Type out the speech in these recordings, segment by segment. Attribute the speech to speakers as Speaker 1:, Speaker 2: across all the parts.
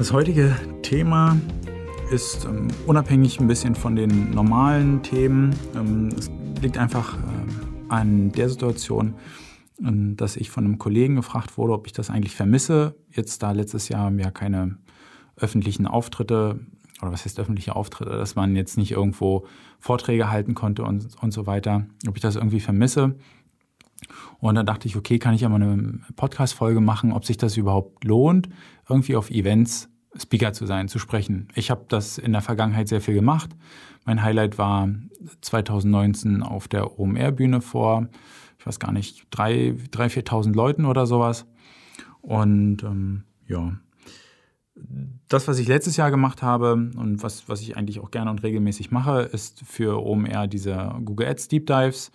Speaker 1: Das heutige Thema ist ähm, unabhängig ein bisschen von den normalen Themen. Ähm, es liegt einfach äh, an der Situation, äh, dass ich von einem Kollegen gefragt wurde, ob ich das eigentlich vermisse. Jetzt da letztes Jahr ja keine öffentlichen Auftritte oder was heißt öffentliche Auftritte, dass man jetzt nicht irgendwo Vorträge halten konnte und, und so weiter, ob ich das irgendwie vermisse. Und dann dachte ich, okay, kann ich ja mal eine Podcast-Folge machen, ob sich das überhaupt lohnt, irgendwie auf Events Speaker zu sein, zu sprechen. Ich habe das in der Vergangenheit sehr viel gemacht. Mein Highlight war 2019 auf der OMR-Bühne vor, ich weiß gar nicht, 3.000, 4.000 Leuten oder sowas. Und ähm, ja, das, was ich letztes Jahr gemacht habe und was, was ich eigentlich auch gerne und regelmäßig mache, ist für OMR diese Google Ads Deep Dives.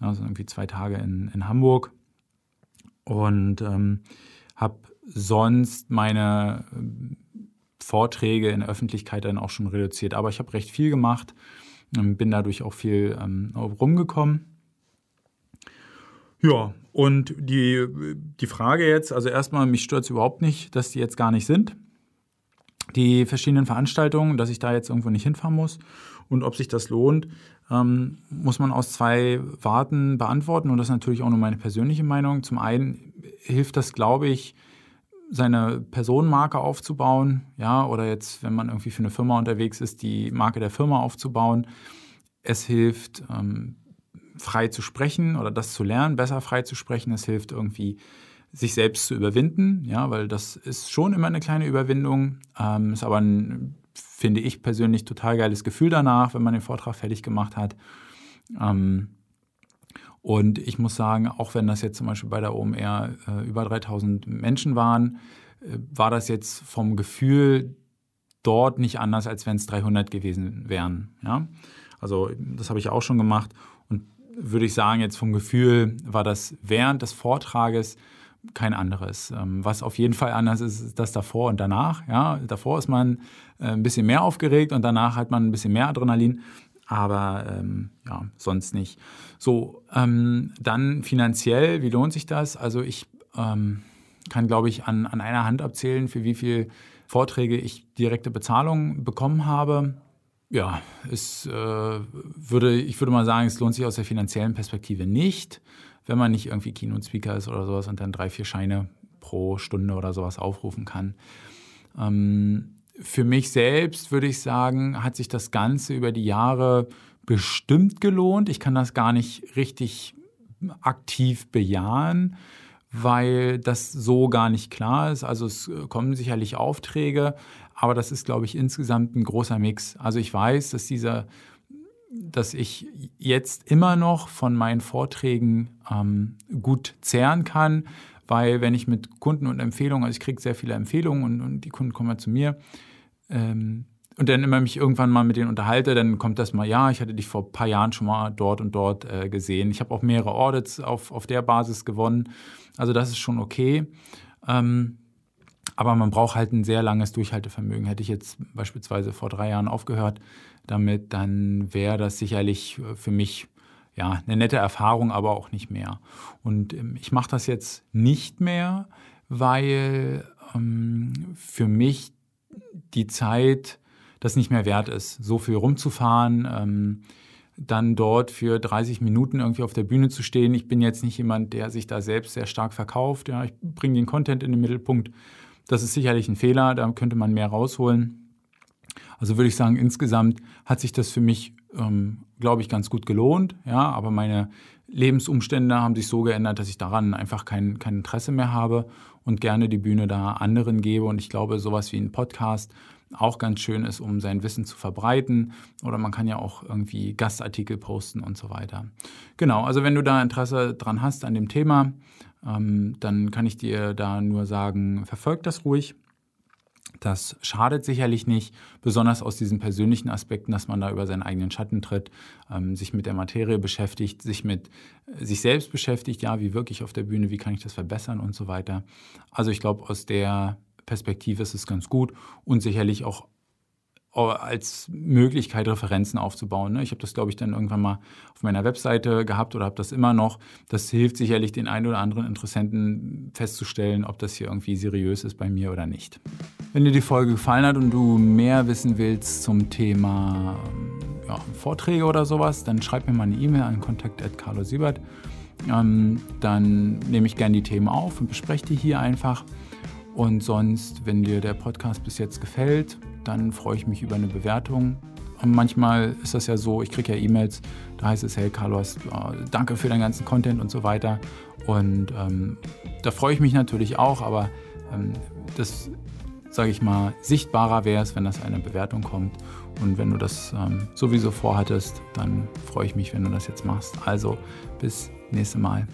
Speaker 1: Also irgendwie zwei Tage in, in Hamburg. Und ähm, habe sonst meine Vorträge in der Öffentlichkeit dann auch schon reduziert. Aber ich habe recht viel gemacht, bin dadurch auch viel ähm, rumgekommen. Ja, und die, die Frage jetzt, also erstmal, mich stört es überhaupt nicht, dass die jetzt gar nicht sind. Die verschiedenen Veranstaltungen, dass ich da jetzt irgendwo nicht hinfahren muss und ob sich das lohnt, ähm, muss man aus zwei Warten beantworten. Und das ist natürlich auch nur meine persönliche Meinung. Zum einen hilft das, glaube ich, seine Personenmarke aufzubauen, ja, oder jetzt, wenn man irgendwie für eine Firma unterwegs ist, die Marke der Firma aufzubauen. Es hilft, ähm, frei zu sprechen oder das zu lernen, besser frei zu sprechen. Es hilft irgendwie, sich selbst zu überwinden, ja, weil das ist schon immer eine kleine Überwindung, ähm, ist aber ein, finde ich persönlich, total geiles Gefühl danach, wenn man den Vortrag fertig gemacht hat. Ähm, und ich muss sagen, auch wenn das jetzt zum Beispiel bei der OMR äh, über 3000 Menschen waren, äh, war das jetzt vom Gefühl dort nicht anders, als wenn es 300 gewesen wären. Ja? Also das habe ich auch schon gemacht. Und würde ich sagen, jetzt vom Gefühl war das während des Vortrages kein anderes. Ähm, was auf jeden Fall anders ist, ist das davor und danach. Ja? Davor ist man äh, ein bisschen mehr aufgeregt und danach hat man ein bisschen mehr Adrenalin aber ähm, ja, sonst nicht. So, ähm, dann finanziell, wie lohnt sich das? Also ich ähm, kann, glaube ich, an, an einer Hand abzählen, für wie viele Vorträge ich direkte Bezahlung bekommen habe. Ja, es äh, würde, ich würde mal sagen, es lohnt sich aus der finanziellen Perspektive nicht, wenn man nicht irgendwie Keynote-Speaker ist oder sowas und dann drei, vier Scheine pro Stunde oder sowas aufrufen kann. Ähm, für mich selbst würde ich sagen, hat sich das Ganze über die Jahre bestimmt gelohnt. Ich kann das gar nicht richtig aktiv bejahen, weil das so gar nicht klar ist. Also es kommen sicherlich Aufträge, aber das ist, glaube ich, insgesamt ein großer Mix. Also ich weiß, dass dieser dass ich jetzt immer noch von meinen Vorträgen ähm, gut zehren kann, weil wenn ich mit Kunden und Empfehlungen, also ich kriege sehr viele Empfehlungen und, und, die Kunden kommen ja zu mir, ähm, und dann immer mich irgendwann mal mit denen unterhalte, dann kommt das mal, ja, ich hatte dich vor ein paar Jahren schon mal dort und dort äh, gesehen. Ich habe auch mehrere Audits auf, auf der Basis gewonnen. Also das ist schon okay. Ähm, aber man braucht halt ein sehr langes Durchhaltevermögen. Hätte ich jetzt beispielsweise vor drei Jahren aufgehört damit, dann wäre das sicherlich für mich ja, eine nette Erfahrung, aber auch nicht mehr. Und ähm, ich mache das jetzt nicht mehr, weil ähm, für mich die Zeit das nicht mehr wert ist, so viel rumzufahren, ähm, dann dort für 30 Minuten irgendwie auf der Bühne zu stehen. Ich bin jetzt nicht jemand, der sich da selbst sehr stark verkauft. Ja, ich bringe den Content in den Mittelpunkt. Das ist sicherlich ein Fehler, da könnte man mehr rausholen. Also würde ich sagen, insgesamt hat sich das für mich ähm, glaube ich, ganz gut gelohnt. Ja, aber meine Lebensumstände haben sich so geändert, dass ich daran einfach kein, kein Interesse mehr habe und gerne die Bühne da anderen gebe. Und ich glaube, sowas wie ein Podcast auch ganz schön ist, um sein Wissen zu verbreiten. Oder man kann ja auch irgendwie Gastartikel posten und so weiter. Genau, also wenn du da Interesse dran hast an dem Thema, ähm, dann kann ich dir da nur sagen, verfolg das ruhig. Das schadet sicherlich nicht, besonders aus diesen persönlichen Aspekten, dass man da über seinen eigenen Schatten tritt, ähm, sich mit der Materie beschäftigt, sich mit äh, sich selbst beschäftigt, ja, wie wirke ich auf der Bühne, wie kann ich das verbessern und so weiter. Also ich glaube, aus der Perspektive ist es ganz gut und sicherlich auch als Möglichkeit, Referenzen aufzubauen. Ne? Ich habe das, glaube ich, dann irgendwann mal auf meiner Webseite gehabt oder habe das immer noch. Das hilft sicherlich den einen oder anderen Interessenten festzustellen, ob das hier irgendwie seriös ist bei mir oder nicht. Wenn dir die Folge gefallen hat und du mehr wissen willst zum Thema ja, Vorträge oder sowas, dann schreib mir mal eine E-Mail an kontakt.carlosiebert. Ähm, dann nehme ich gerne die Themen auf und bespreche die hier einfach. Und sonst, wenn dir der Podcast bis jetzt gefällt, dann freue ich mich über eine Bewertung. Und manchmal ist das ja so, ich kriege ja E-Mails, da heißt es, hey Carlos, danke für deinen ganzen Content und so weiter. Und ähm, da freue ich mich natürlich auch, aber ähm, das, sage ich mal, sichtbarer wäre es, wenn das eine Bewertung kommt. Und wenn du das ähm, sowieso vorhattest, dann freue ich mich, wenn du das jetzt machst. Also bis nächste Mal.